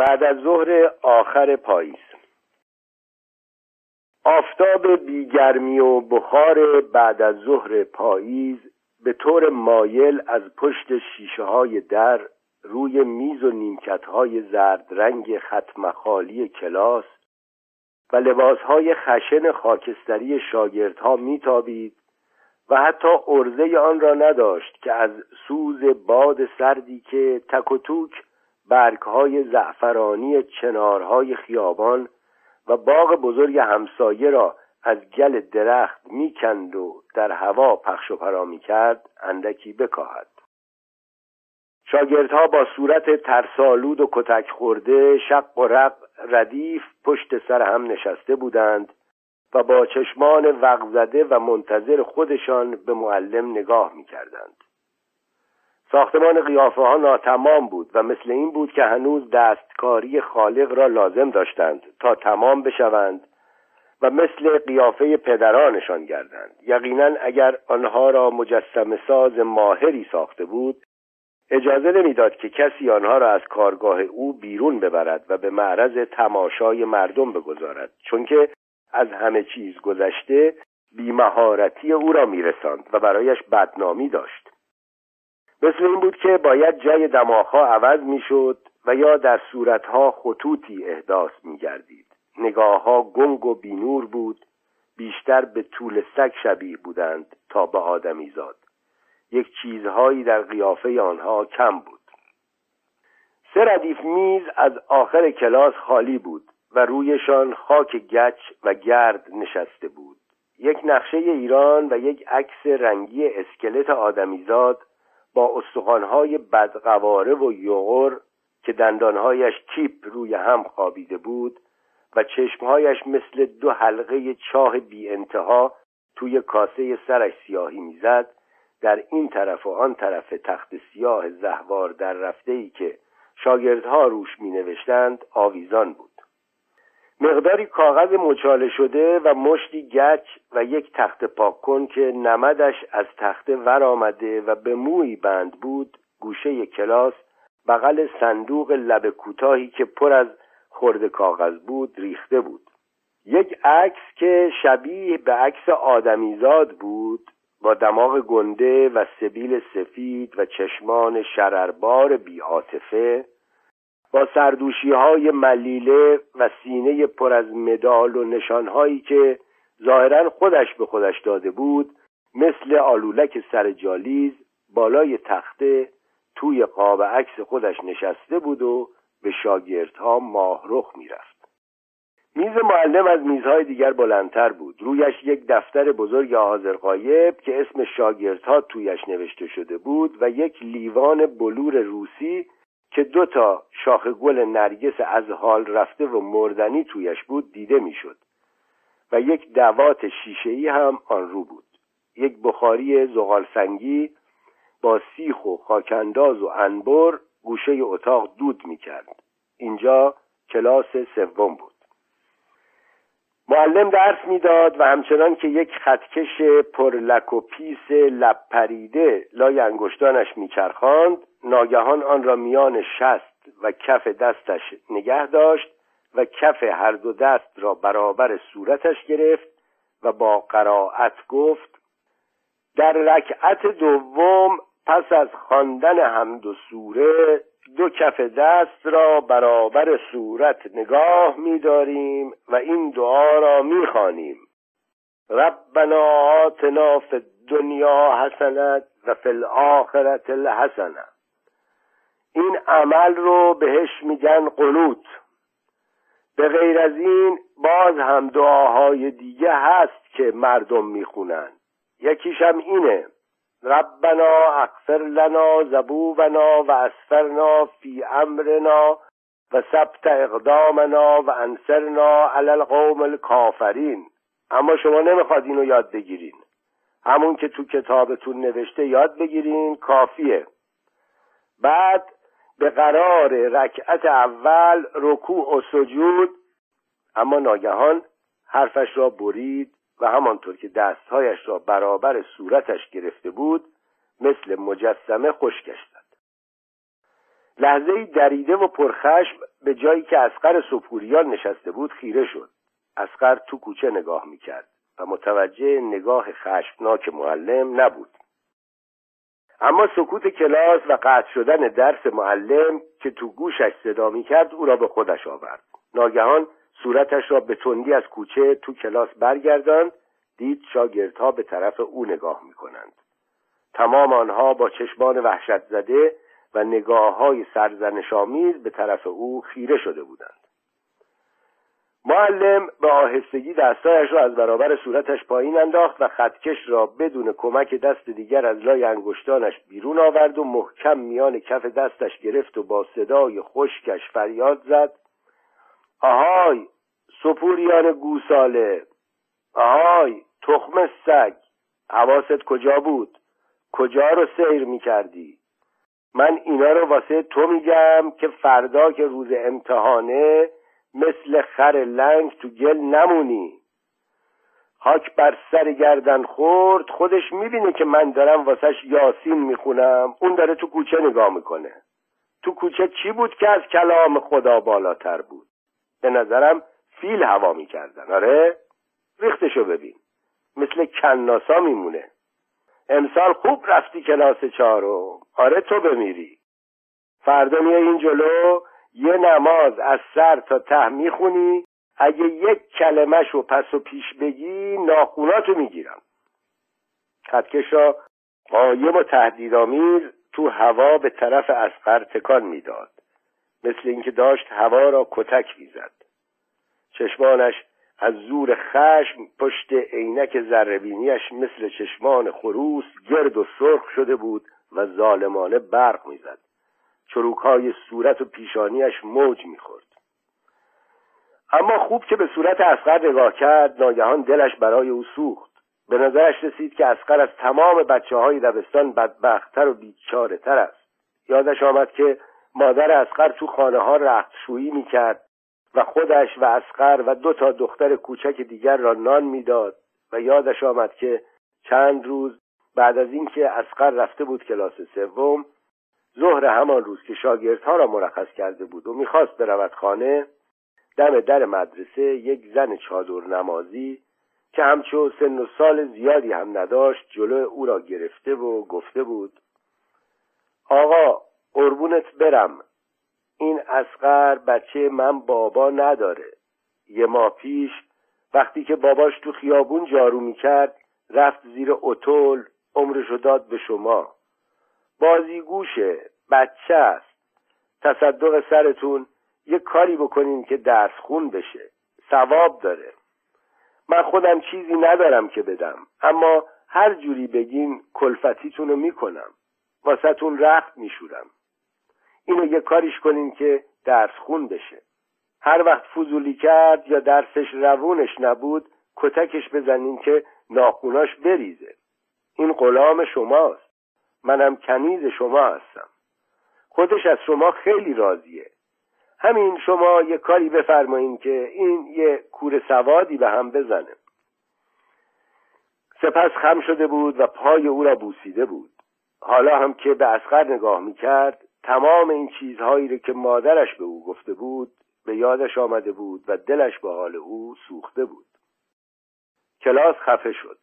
بعد از ظهر آخر پاییز. آفتاب بیگرمی و بخار بعد از ظهر پاییز به طور مایل از پشت شیشه های در روی میز و نیمکت های زرد رنگ ختمخالی کلاس و لباس های خشن خاکستری شاگردها میتابید و حتی ارزه آن را نداشت که از سوز باد سردی که تک و توک برگهای زعفرانی چنارهای خیابان و باغ بزرگ همسایه را از گل درخت می‌کند و در هوا پخش و پرا می‌کرد اندکی بکاهد. شاگردها با صورت ترسالود و کتک خورده شق و رق ردیف پشت سر هم نشسته بودند و با چشمان وقزده و منتظر خودشان به معلم نگاه می‌کردند. ساختمان قیافه ها ناتمام بود و مثل این بود که هنوز دستکاری خالق را لازم داشتند تا تمام بشوند و مثل قیافه پدرانشان گردند. یقینا اگر آنها را مجسم ساز ماهری ساخته بود اجازه نمی‌داد که کسی آنها را از کارگاه او بیرون ببرد و به معرض تماشای مردم بگذارد چون که از همه چیز گذشته بیمهارتی او را میرساند و برایش بدنامی داشت. مثل این بود که باید جای دماغها عوض می‌شد و یا در صورتها خطوطی احداث میگردید. نگاهها گنگ و بینور بود بیشتر به طول سگ شبیه بودند تا به آدمی زاد یک چیزهایی در قیافه آنها کم بود. سه ردیف میز از آخر کلاس خالی بود و رویشان خاک گچ و گرد نشسته بود. یک نقشه ایران و یک عکس رنگی اسکلت آدمیزاد با استخوانهای بدقواره و یغور که دندانهایش کیپ روی هم خوابیده بود و چشمهایش مثل دو حلقه چاه بی انتها توی کاسه سرش سیاهی می‌زد در این طرف و آن طرف تخت سیاه زهوار در رفته ای که شاگردها روش می نوشتند آویزان بود. مقداری کاغذ مچاله شده و مشتی گچ و یک تخت پاک کن که نمدش از تخته ور آمده و به موی بند بود گوشه کلاس بغل صندوق لب کوتاهی که پر از خورده کاغذ بود ریخته بود. یک عکس که شبیه به عکس آدمیزاد بود با دماغ گنده و سبیل سفید و چشمان شرربار بیعاطفه. با سردوشی های ملیله و سینه پر از مدال و نشانهایی که ظاهرا خودش به خودش داده بود مثل آلولک سر جالیز بالای تخته توی قاب عکس خودش نشسته بود و به شاگردها ماهرخ می‌رفت. میز معلم از میزهای دیگر بلندتر بود. رویش یک دفتر بزرگ حاضر قایب که اسم شاگردها تویش نوشته شده بود و یک لیوان بلور روسی که دو تا شاخ گل نرگس از حال رفته و مردنی تویش بود دیده می‌شد. و یک دوات شیشهای هم آن رو بود. یک بخاری زغال سنگی با سیخ و خاکنداز و انبر گوشه اتاق دود می‌کرد. اینجا کلاس سوم بود. معلم درس می‌داد و همچنان که یک خطکش پرلک و پیس لب پریده لای انگشتانش میچرخاند ناگهان آن را میان شست و کف دستش نگه داشت و کف هر دو دست را برابر صورتش گرفت و با قرائت گفت در رکعت دوم پس از خواندن حمد و سوره دو کف دست را برابر صورت نگاه می‌داریم و این دعا را می‌خوانیم. ربنا آتنا فی الدنیا حسنت و فی الاخرت الحسنه این عمل رو بهش میگن قنوت. به غیر از این باز هم دعاهای دیگه هست که مردم می‌خونن. یکیشم اینه. ربنا اغفر لنا زبوبنا و اسفرنا فی امرنا و ثبت اقدامنا و انصرنا علی القوم الکافرین. اما شما نمی‌خواد اینو یاد بگیرین. همون که تو کتابتون نوشته یاد بگیرین کافیه. بعد به قرار رکعت اول رکوع و سجود اما ناگهان حرفش را برید. و همانطور که دستهایش را برابر صورتش گرفته بود مثل مجسمه خشکش زد لحظه دریده و پرخشم به جایی که اسقر سپوریان نشسته بود خیره شد. اسقر تو کوچه نگاه می‌کرد و متوجه نگاه خشمناک معلم نبود. اما سکوت کلاس و قطع شدن درس معلم که تو گوشش صدا می‌کرد او را به خودش آورد. ناگهان صورتش را به تندی از کوچه تو کلاس برگرداند دید شاگردها به طرف او نگاه می‌کنند. تمام آنها با چشمان وحشت زده و نگاه های به طرف او خیره شده بودند. معلم به آهستگی دستایش را از برابر صورتش پایین انداخت و خطکش را بدون کمک دست دیگر از لای انگشتانش بیرون آورد و محکم میان کف دستش گرفت و با صدای خشکش فریاد زد. آهای سپوریان گوساله. آهای تخم سگ. حواست کجا بود؟ کجا رو سیر می کردی من اینا رو واسه تو میگم که فردا که روز امتحانه مثل خر لنگ تو گل نمونی. خاک بر سر گردن خورد خودش می‌بینه که من دارم واسش یاسین می‌خونم. اون داره تو کوچه نگاه می‌کنه. تو کوچه چی بود که از کلام خدا بالاتر بود؟ به نظرم فیل هوا می‌کردن. آره؟ ریختشو ببین. مثل کناسا میمونه. امسال خوب رفتی کلاس چهارم. آره تو بمیری. فردا میای این جلو یه نماز از سر تا ته می‌خونی. اگه یک کلمش پس و پیش بگی ناخوناتو می‌گیرم. را قایم و تهدیدآمیز تو هوا به طرف اسقر تکان می‌داد. مثل اینکه داشت هوا را کتک می‌زد. چشمانش از زور خشم پشت عینک زربینیش مثل چشمان خروس گرد و سرخ شده بود و ظالمانه برق می‌زد. چروکهای صورت و پیشانیش موج می‌خورد. اما خوب که به صورت اسقر نگاه کرد ناگهان دلش برای او سوخت. به نظرش رسید که اسقر از تمام بچه های دبستان بدبختتر و بیچاره تر است. یادش آمد که مادر اسقر تو خانه ها رختشویی می‌کرد و خودش و اسقر و دو تا دختر کوچک دیگر را نان می‌داد و یادش آمد که چند روز بعد از اینکه اسقر رفته بود کلاس سوم ظهر همان روز که شاگردها را مرخص کرده بود و می‌خواست برود خانه دم در مدرسه یک زن چادر نمازی که همچو سن و سال زیادی هم نداشت جلو او را گرفته و گفته بود آقا قربونت برم. این اسقر بچه من بابا نداره. یه ماه پیش وقتی که باباش تو خیابون جارو می‌کرد رفت زیر اتول عمرشو داد به شما. بازیگوشه بچه است. تصدق سرتون یه کاری بکنین که درس خون بشه. ثواب داره. من خودم چیزی ندارم که بدم اما هر جوری بگین کلفتیتون رو می‌کنم. واسهتون رخت میشورم. اینو یه کاریش کنین که درس خون بشه. هر وقت فضولی کرد یا درسش روونش نبود کتکش بزنین که ناخوناش بریزه. این غلام شماست. منم کنیز شما هستم. خودش از شما خیلی راضیه. همین شما یه کاری بفرمایین که این یه کور سوادی به هم بزنه. سپس خم شده بود و پای او را بوسیده بود. حالا هم که به اسقر نگاه می‌کرد تمام این چیزهایی رو که مادرش به او گفته بود به یادش آمده بود و دلش به حال او سوخته بود. کلاس خفه شد.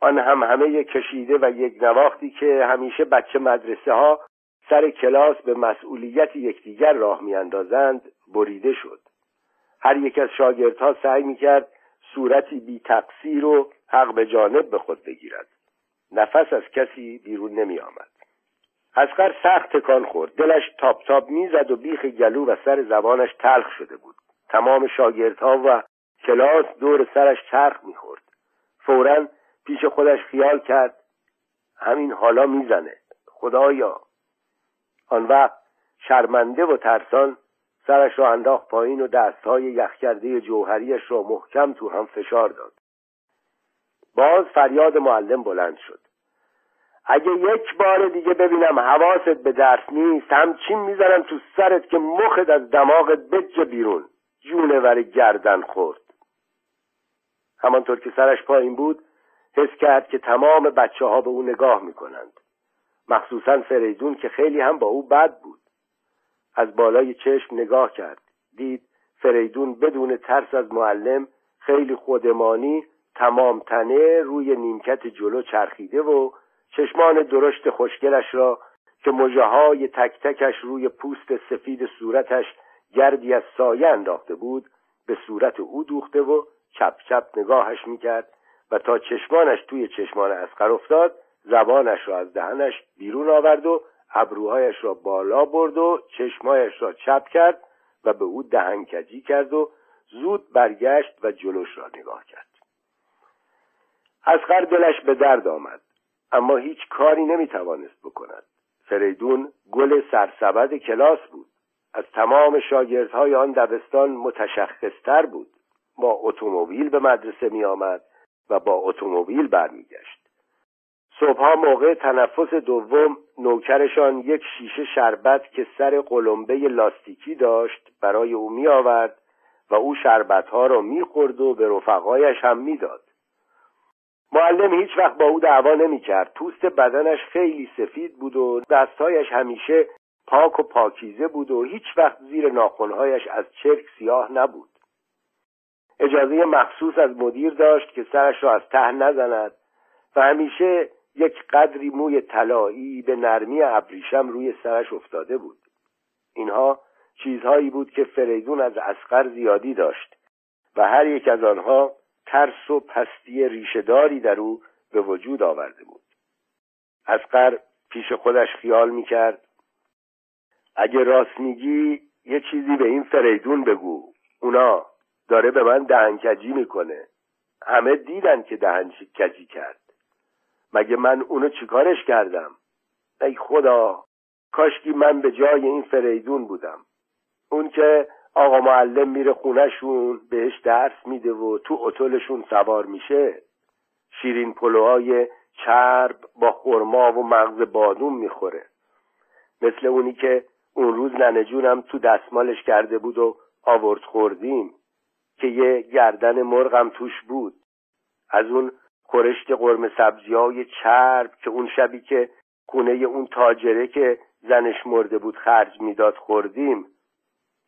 آن هم همه کشیده و یک نواختی که همیشه بچه مدرسه ها سر کلاس به مسئولیت یکدیگر راه میاندازند بریده شد. هر یک از شاگردها سعی می‌کرد صورتی بی تقصیر و حق به جانب به خود بگیرد. نفس از کسی بیرون نمی آمد اسقر سخت تکان خورد. دلش تاپ تاپ می‌زد و بیخ گلو و سر زبانش تلخ شده بود. تمام شاگردها و کلاس دور سرش چرخ می‌خورد. فورا پیش خودش خیال کرد همین حالا می‌زنه. خدایا. آن وقت شرمنده و ترسان سرش را انداخت پایین و دستهای یخ کرده جوهریش را محکم تو هم فشار داد. باز فریاد معلم بلند شد. اگه یک بار دیگه ببینم حواست به درس نیست همچین می‌زنم تو سرت که مخت از دماغت بجه بیرون. جونور گردن خورد. همانطور که سرش پایین بود حس کرد که تمام بچه ها به او نگاه می‌کنند. مخصوصا فریدون که خیلی هم با او بد بود. از بالای چشم نگاه کرد. دید فریدون بدون ترس از معلم خیلی خودمانی تمام تنه روی نیمکت جلو چرخیده و چشمان درشت خوشگلش را که مجه های تک تکش روی پوست سفید صورتش گردی از سایه انداخته بود به صورت او دوخته و چپ چپ نگاهش می‌کرد و تا چشمانش توی چشمان اسقر افتاد زبانش را از دهنش بیرون آورد و ابروهایش را بالا برد و چشمایش را چپ کرد و به او دهنکجی کرد و زود برگشت و جلوش را نگاه کرد. اسقر دلش به درد آمد. اما هیچ کاری نمی‌توانست بکند. فریدون گل سرسبد کلاس بود. از تمام شاگردهای آن دبستان متشخصتر بود. با اتومبیل به مدرسه می آمد و با اتومبیل برمیگشت. صبحها موقع تنفس دوم نوکرشان یک شیشه شربت که سر قلمبه لاستیکی داشت برای او می آورد و او شربتها را می خورد و به رفقایش هم می‌داد. معلم هیچ وقت با او دعوا نمی کرد پوست بدنش خیلی سفید بود و دستهایش همیشه پاک و پاکیزه بود و هیچ وقت زیر ناخونهایش از چرک سیاه نبود. اجازه مخصوص از مدیر داشت که سرش را از ته نزند و همیشه یک قدری موی طلایی به نرمی ابریشم روی سرش افتاده بود. اینها چیزهایی بود که فریدون از اسقر زیادی داشت و هر یک از آنها ترس و پستی ریشهداری در او به وجود آورده بود. اسقر پیش خودش خیال می‌کرد اگه راست میگی یه چیزی به این فریدون بگو. اونا داره به من دهنکجی می‌کنه. همه دیدن که دهنکجی کرد. مگه من اونو چیکارش کردم؟ ای خدا کاشکی من به جای این فریدون بودم. اون که آقا معلم میره خونهشون بهش درس میده و تو اتولشون سوار میشه. شیرین پلوهای چرب با خرما و مغز بادوم می‌خوره. مثل اونی که اون روز ننجونم تو دستمالش کرده بود و آورد خوردیم که یه گردن مرغم توش بود. از اون خورشت قرم سبزی های چرب که اون شبی که خونه اون تاجره که زنش مرده بود خرج می‌داد خوردیم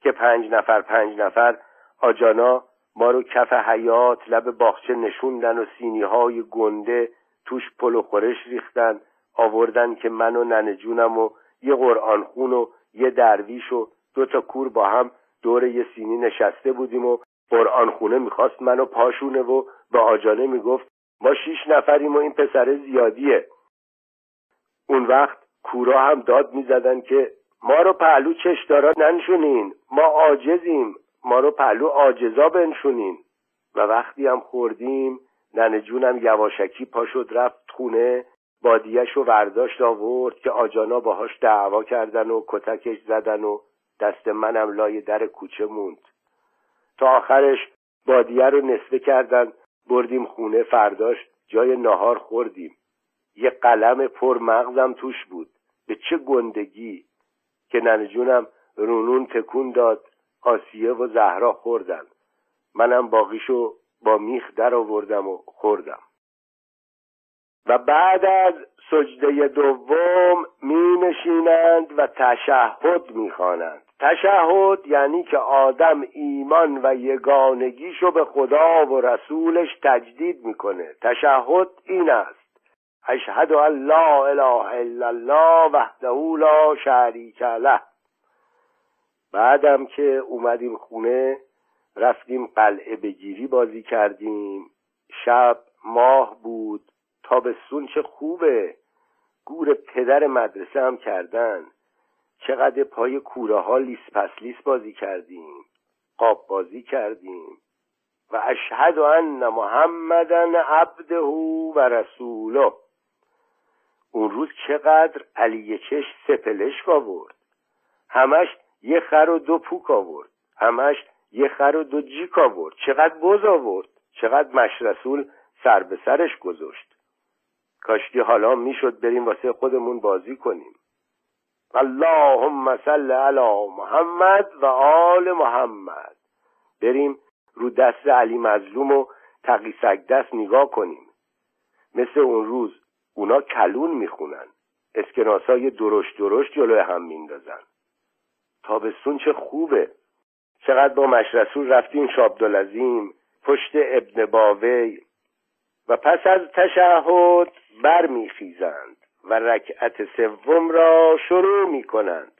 که پنج نفر پنج نفر آجانا ما رو کف حیات لب باغچه نشوندن و سینی های گنده توش پل و خورش ریختن آوردن که من و ننجونم و یه قرآن خون و یه درویش و دو تا کور با هم دور یه سینی نشسته بودیم و قرآن خونه می‌خواست منو پاشونه و به آجانه می‌گفت ما شیش نفریم و این پسر زیادیه. اون وقت کورا هم داد می‌زدن که ما رو پهلو چشدارا ننشونین. ما عاجزیم. ما رو پهلو عاجزا بنشونین. و وقتی هم خوردیم ننه جونم یواشکی پا شد رفت خونه. بادیش و ورداشت آورد که آجانا باهاش دعوا کردن و کتکش زدن و دست منم لای در کوچه موند. تا آخرش بادیه رو نصفه کردن. بردیم خونه. فرداش جای نهار خوردیم. یه قلم پر مغزم توش بود. به چه گندگی. که ننجونم رونون تکون داد آسیه و زهرا خوردن. منم باقیشو با میخ در آوردم و خوردم. و بعد از سجده دوم می نشینند و تشهد می خوانند تشهد یعنی که آدم ایمان و یگانگیشو به خدا و رسولش تجدید می‌کنه. تشهد این است. اشهد ان لا اله الا الله وحده لا شریک له. بعدم که اومدیم خونه رفتیم قلعه بگیری بازی کردیم. شب ماه بود تابستون چه خوبه. گور پدر مدرسه هم کردن. چقدر پای کوره ها لیس پس لیس بازی کردیم. قاب بازی کردیم. و اشهد ان محمدن عبده و رسوله. اون روز چقدر علی چش سپلشک آورد. همش یه خر و دو پوک آورد. همش یه خر و دو جیک آورد. چقدر بز آورد. چقدر مشرسول سر به سرش گذاشت. کاشکی حالا می‌شد بریم واسه خودمون بازی کنیم. اللهم صل علی محمد و آل محمد. بریم رو دست علی مظلوم و تقی دست نگاه کنیم. مثل اون روز اونا کلون می‌خونن. اسکناسای درشت درشت جلوی هم میندازن. تابستون چه خوبه. چقدر با مشرسول رفتیم شابدالعظیم پشت ابن باوی و پس از تشهد برمیخیزند و رکعت سوم را شروع می کنند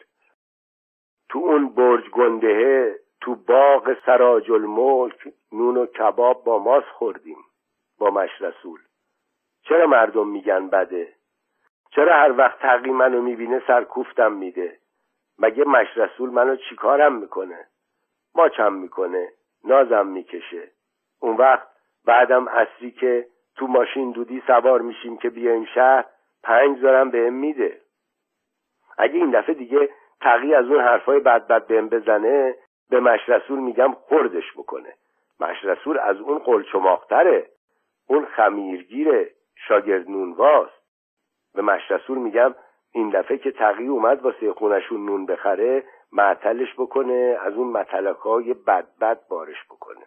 تو اون برج گندهه تو باغ سراج الملک نون و کباب با ماس خوردیم با مشرسول. چرا مردم میگن بده؟ چرا هر وقت تقی منو می‌بینه سرکوفتم میده؟ مگه مشرسول منو چیکارم می‌کنه؟ ماچم می‌کنه نازم می‌کشه. اون وقت بعدم اصری که تو ماشین دودی سوار میشیم که بیایم شهر پنج زارم بهم میده. اگه این دفعه دیگه تقی از اون حرفای بد بد بهم بزنه به مشرسول میگم خوردش بکنه. مشرسول از اون قلچماختره اون خمیرگیره. شاگرد نونواست به مشرسول میگم این دفعه که تقی اومد واسه خونشون نون بخره معطلش بکنه از اون متلک های بد بد بارش بکنه.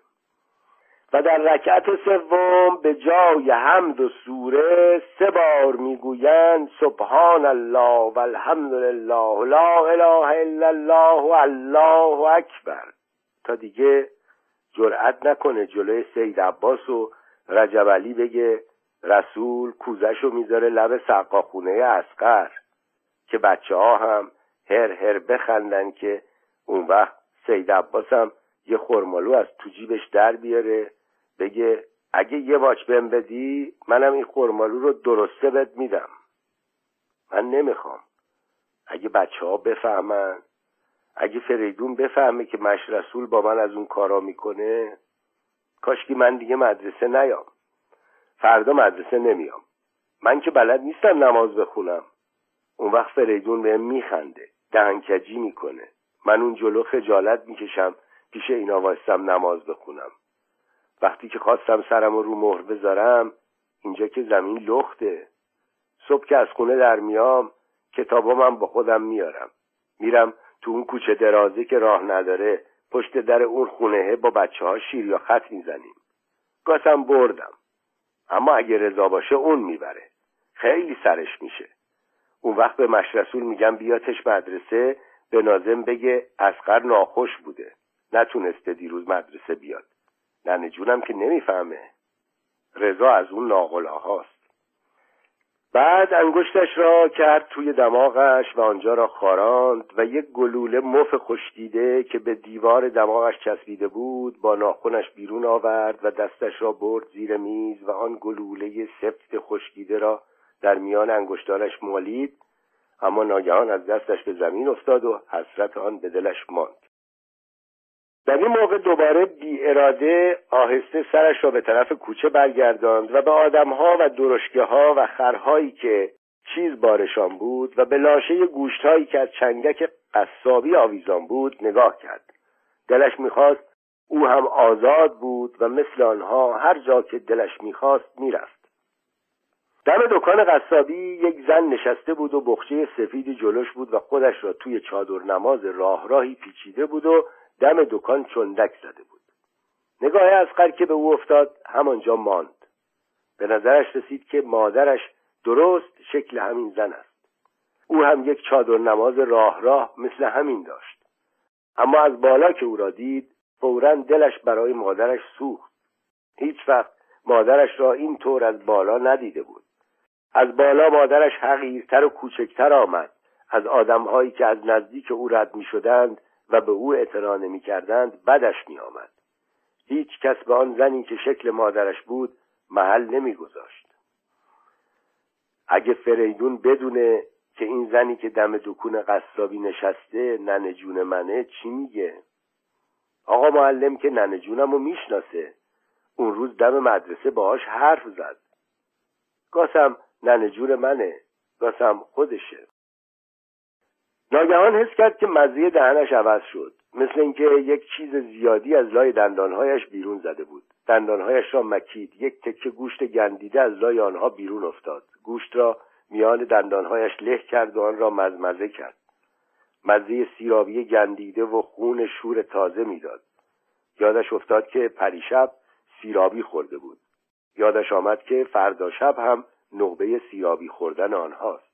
و در رکعت سوم به جای حمد و سوره سه بار می‌گویند سبحان الله و الحمد لله لا اله الا الله و الله اکبر. تا دیگه جرأت نکنه جلوی سید عباس و رجب علی بگه رسول کوزش رو می‌ذاره لب سقاخونه اسقر که بچه ها هم هر هر بخندن که اون وقت سید عباس هم یه خرمالو از تو جیبش در بیاره بگه اگه یه واچ بهم بدی منم این خرمالو رو درسته بد میدم. من نمی‌خوام. اگه بچه ها بفهمن اگه فریدون بفهمه که مش رسول با من از اون کارا می‌کنه کاشکی من دیگه مدرسه نیام. فردا مدرسه نمیام. من که بلد نیستم نماز بخونم. اون وقت فریدون بهم میخنده دهنکجی می‌کنه. من اون جلو خجالت می‌کشم پیش اینا وایستم نماز بخونم. وقتی که خواستم سرم رو مهر بذارم اینجا که زمین لخته. صبح که از خونه در میام کتابا من با خودم میارم. میرم تو اون کوچه درازه که راه نداره پشت در اون خونه با بچه ها شیر یا خط می‌زنیم. گاسم بردم. اما اگه رضا باشه اون می‌بره. خیلی سرش میشه. اون وقت به مشرسول میگم بیاتش مدرسه به نازم بگه اسقر ناخوش بوده. نتونسته دیروز مدرسه بیاد. ننه جونم که نمی‌فهمه. رضا از اون ناغلاهاست. بعد انگشتش را کرد توی دماغش و آنجا را خاراند و یک گلوله مف خشکیده که به دیوار دماغش چسبیده بود با ناخونش بیرون آورد و دستش را برد زیر میز و آن گلوله سفت خشکیده را در میان انگشتانش مالید اما ناگهان از دستش به زمین افتاد و حسرت آن به دلش ماند. در این موقع دوباره بی اراده آهسته سرش را به طرف کوچه برگرداند و به آدمها و درشگه ها و خرهایی که چیز بارشان بود و به لاشه گوشتهایی که از چنگک قصابی آویزان بود نگاه کرد. دلش می‌خواست او هم آزاد بود و مثل آنها هر جا که دلش می‌خواست می‌رفت. دم دکان قصابی یک زن نشسته بود و بخچه سفیدی جلوش بود و خودش را توی چادر نماز راه راهی پیچیده بود و دم دکان چندک زده بود. نگاه اسقر که به او افتاد همانجا ماند. به نظرش رسید که مادرش درست شکل همین زن است. او هم یک چادر نماز راه راه مثل همین داشت. اما از بالا که او را دید فورا دلش برای مادرش سوخت. هیچ وقت مادرش را این طور از بالا ندیده بود. از بالا مادرش حقیرتر و کوچکتر آمد. از آدمهایی که از نزدیک او رد می شدند و به او اعتنا نمی کردند بدش می آمد. هیچ کس به آن زنی که شکل مادرش بود محل نمی گذاشت. اگه فریدون بدونه که این زنی که دم دکون قصابی نشسته ننه جون منه چی میگه؟ آقا معلم که ننه جونم رو می‌شناسه اون روز دم مدرسه باهاش حرف زد گاسم ننه جون منه گاسم خودشه ناگهان حس کرد که مزه دهنش عوض شد. مثل اینکه یک چیز زیادی از لای دندانهایش بیرون زده بود. دندانهایش را مکید. یک تکه گوشت گندیده از لای آنها بیرون افتاد. گوشت را میان دندانهایش له کرد و آن را مزمزه کرد. مزه سیرابی گندیده و خون شور تازه می‌داد. یادش افتاد که پریشب سیرابی خورده بود. یادش آمد که فردا شب هم نوبه سیرابی خوردن آنهاست.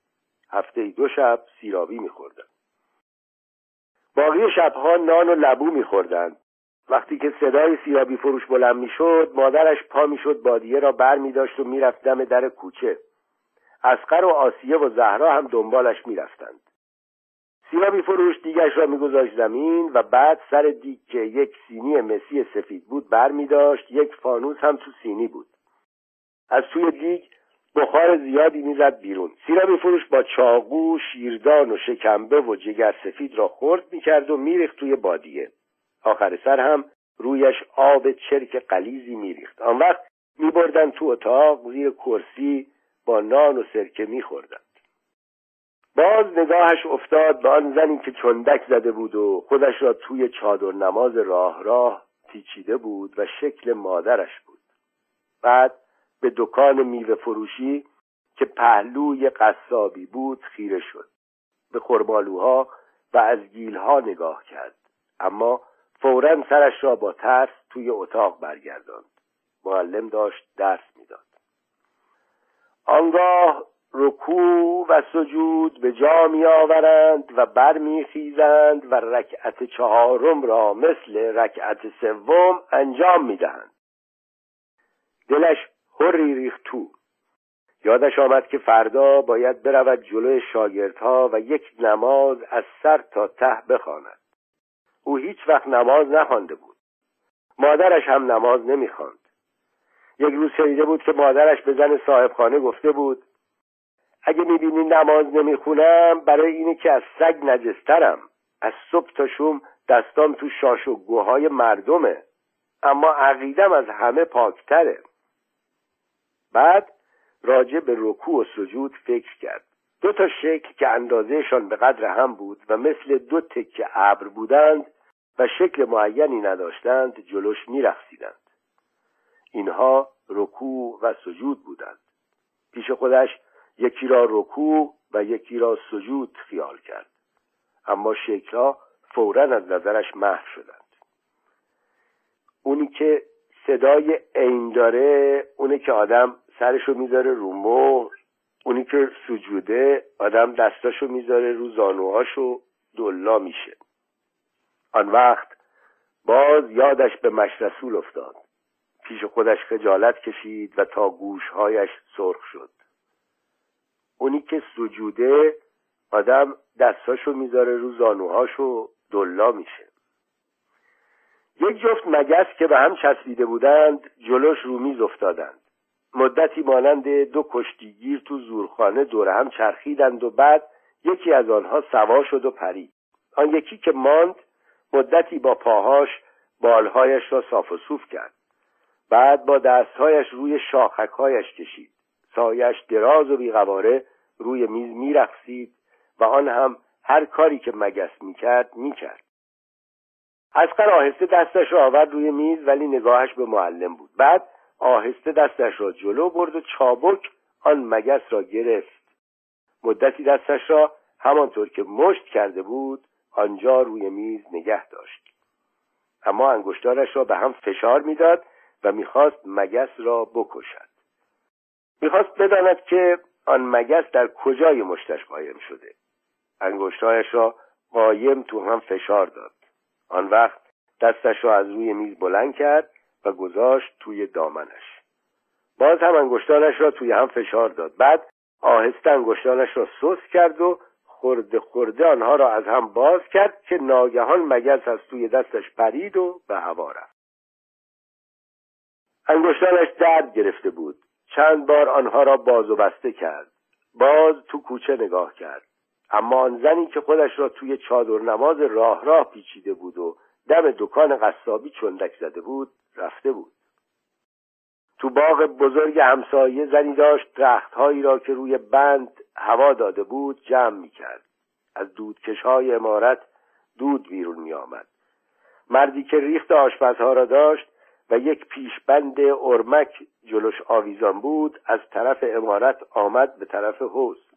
هفته دو شب سیرابی میخوردن. باقی شبها نان و لبو میخوردند وقتی که صدای سیابی فروش بلند می‌شد مادرش پا می‌شد بادیه را بر می داشت و می‌رفت دم در کوچه. اسقر و آسیه و زهرا هم دنبالش می‌رفتند. سیابی فروش دیگش را میگذاشت زمین و بعد سر دیگ که یک سینی مسی سفید بود بر می داشت یک فانوس هم تو سینی بود. از توی دیگ بخار زیادی می‌زد بیرون. سیرابی فروش با چاقو شیردان و شکمبه و جگر سفید را خرد می‌کرد و میریخت توی بادیه. آخر سر هم رویش آب چرک قلیزی میریخت. آن وقت میبردن تو اتاق زیر کرسی با نان و سرکه میخوردند باز نگاهش افتاد به آن زنی که چندک زده بود و خودش را توی چادر نماز راه راه پیچیده بود و شکل مادرش بود. بعد به دکان میوه فروشی که پهلوی قصابی بود خیره شد. به خرمالوها و از گیلها نگاه کرد. اما فورا سرش را با ترس توی اتاق برگرداند. معلم داشت درس می‌داد. آنگاه رکوع و سجود به جا می آورند و برمیخیزند و رکعت چهارم را مثل رکعت سوم انجام می دهند. دلش هری ریخت تو. یادش آمد که فردا باید برود جلوی شاگردها و یک نماز از سر تا ته بخواند. او هیچ وقت نماز نخوانده بود. مادرش هم نماز نمی‌خواند. یک روز شنیده بود که مادرش به زن صاحبخانه گفته بود اگه می‌بینی نماز نمی‌خونم برای اینه که از سگ نجسترم. از صبح تا شوم دستام تو شاش و گوهای مردمه. اما عقیدم از همه پاکتره. بعد راجع به رکوع و سجود فکر کرد. دو تا شکل که اندازهشان به قدر هم بود و مثل دو تکه ابر بودند و شکل معینی نداشتند جلوش میرخصیدند اینها رکوع و سجود بودند. پیش خودش یکی را رکوع و یکی را سجود خیال کرد. اما شکلها فورا از نظرش محو شدند. اونی که صدای عین داره اونی که آدم سرشو می‌ذاره رو مهر اونی که سجوده آدم دستاشو می‌ذاره رو زانوهاش و دلا میشه. آن وقت باز یادش به مشرسول افتاد. پیش خودش خجالت کشید و تا گوشهایش سرخ شد. اونی که سجوده آدم دستاشو می‌ذاره رو زانوهاش و دلا میشه. یک جفت مگس که به هم چسبیده بودند جلوش رو میز افتادند. مدتی مانند دو کشتیگیر تو زورخانه دور هم چرخیدند و بعد یکی از آنها سوا شد و پرید. آن یکی که ماند مدتی با پاهاش بالهایش را صاف و صوف کرد. بعد با دستهایش روی شاخکهایش کشید. سایش دراز و بیقواره روی میز میرقصید و آن هم هر کاری که مگس می‌کرد می‌کرد. اسقر آهسته دستش را آورد روی میز ولی نگاهش به معلم بود. بعد آهسته دستش را جلو برد و چابک آن مگس را گرفت. مدتی دستش را همانطور که مشت کرده بود آنجا روی میز نگه داشت. اما انگشتارش را به هم فشار می‌داد و می‌خواست مگس را بکشد. می‌خواست بداند که آن مگس در کجای مشتش قایم شده. انگشتهایش را قایم تو هم فشار داد. آن وقت دستش را از روی میز بلند کرد و گذاشت توی دامنش. باز هم انگشتانش را توی هم فشار داد. بعد آهسته انگشتانش را سوس کرد و خورده خورده آنها را از هم باز کرد که ناگهان مگس از توی دستش پرید و به هوا رفت. انگشتانش درد گرفته بود. چند بار آنها را باز و بسته کرد. باز تو کوچه نگاه کرد. اما آن زنی که خودش را توی چادر نماز راه راه پیچیده بود و دم دکان قصابی چندک زده بود رفته بود. تو باغ بزرگ همسایه زنی داشت درختهایی را که روی بند هوا داده بود جمع می کرد از دودکش های امارت دود بیرون می آمد مردی که ریخت آشپزها را داشت و یک پیشبند ارمک جلوش آویزان بود از طرف امارت آمد به طرف حوز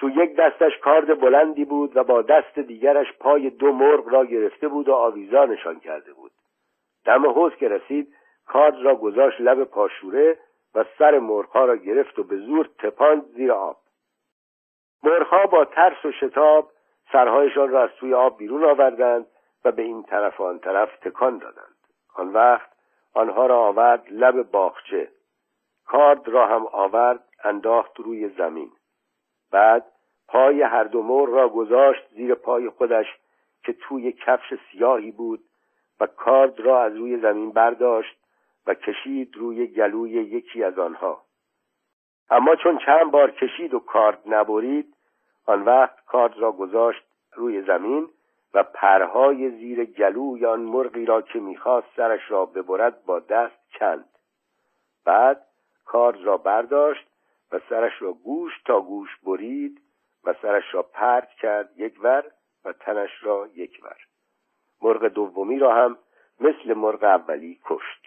تو یک دستش کارد بلندی بود و با دست دیگرش پای دو مرغ را گرفته بود و آویزانشان کرده بود. دم حوز که رسید کارد را گذاشت لب پاشوره و سر مرغها را گرفت و به زور تپاند زیر آب. مرغها با ترس و شتاب سرهایشان را از توی آب بیرون آوردند و به این طرف و آن طرف تکان دادند. آن وقت آنها را آورد لب باغچه. کارد را هم آورد انداخت روی زمین. بعد پای هر دو مور را گذاشت زیر پای خودش که توی کفش سیاهی بود و کارد را از روی زمین برداشت و کشید روی گلوی یکی از آنها. اما چون چند بار کشید و کارد نبرید آن وقت کارد را گذاشت روی زمین و پرهای زیر گلوی آن مرغی را که می‌خواست سرش را ببرد با دست کند بعد کارد را برداشت و سرش را گوش تا گوش برید و سرش را پرت کرد یک ور و تنش را یک ور. مرغ دومی را هم مثل مرغ اولی کشت.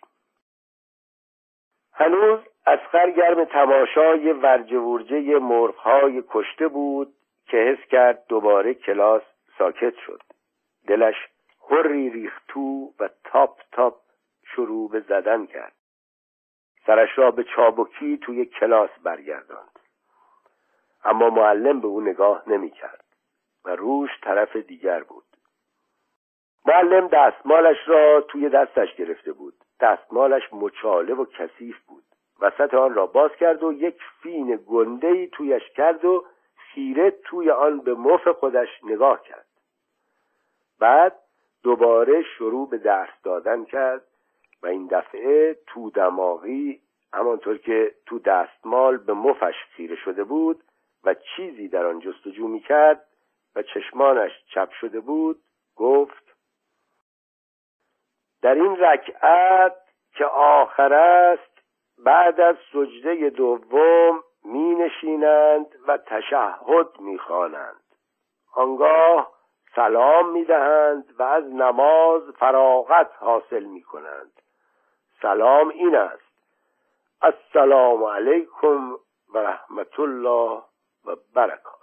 هنوز اسخر گرم تماشای ورجه ورجه مرغهای کشته بود که حس کرد دوباره کلاس ساکت شد. دلش حری ریختو و تاپ تاپ شروع به زدن کرد. سرش را به چابکی توی کلاس برگرداند. اما معلم به او نگاه نمی کرد و روش طرف دیگر بود. معلم دستمالش را توی دستش گرفته بود. دستمالش مچاله و کثیف بود. وسط آن را باز کرد و یک فین گنده تویش کرد و خیره توی آن به مف خودش نگاه کرد. بعد دوباره شروع به درس دادن کرد و این دفعه تو دماغی همانطور که تو دستمال به مفش خیره شده بود و چیزی در آن جستجو می کرد و چشمانش چپ شده بود گفت در این رکعت که آخر است بعد از سجده دوم می نشینند و تشهد می خوانند آنگاه سلام می دهند و از نماز فراغت حاصل می کنند سلام این است. السلام علیکم و رحمت الله و برکات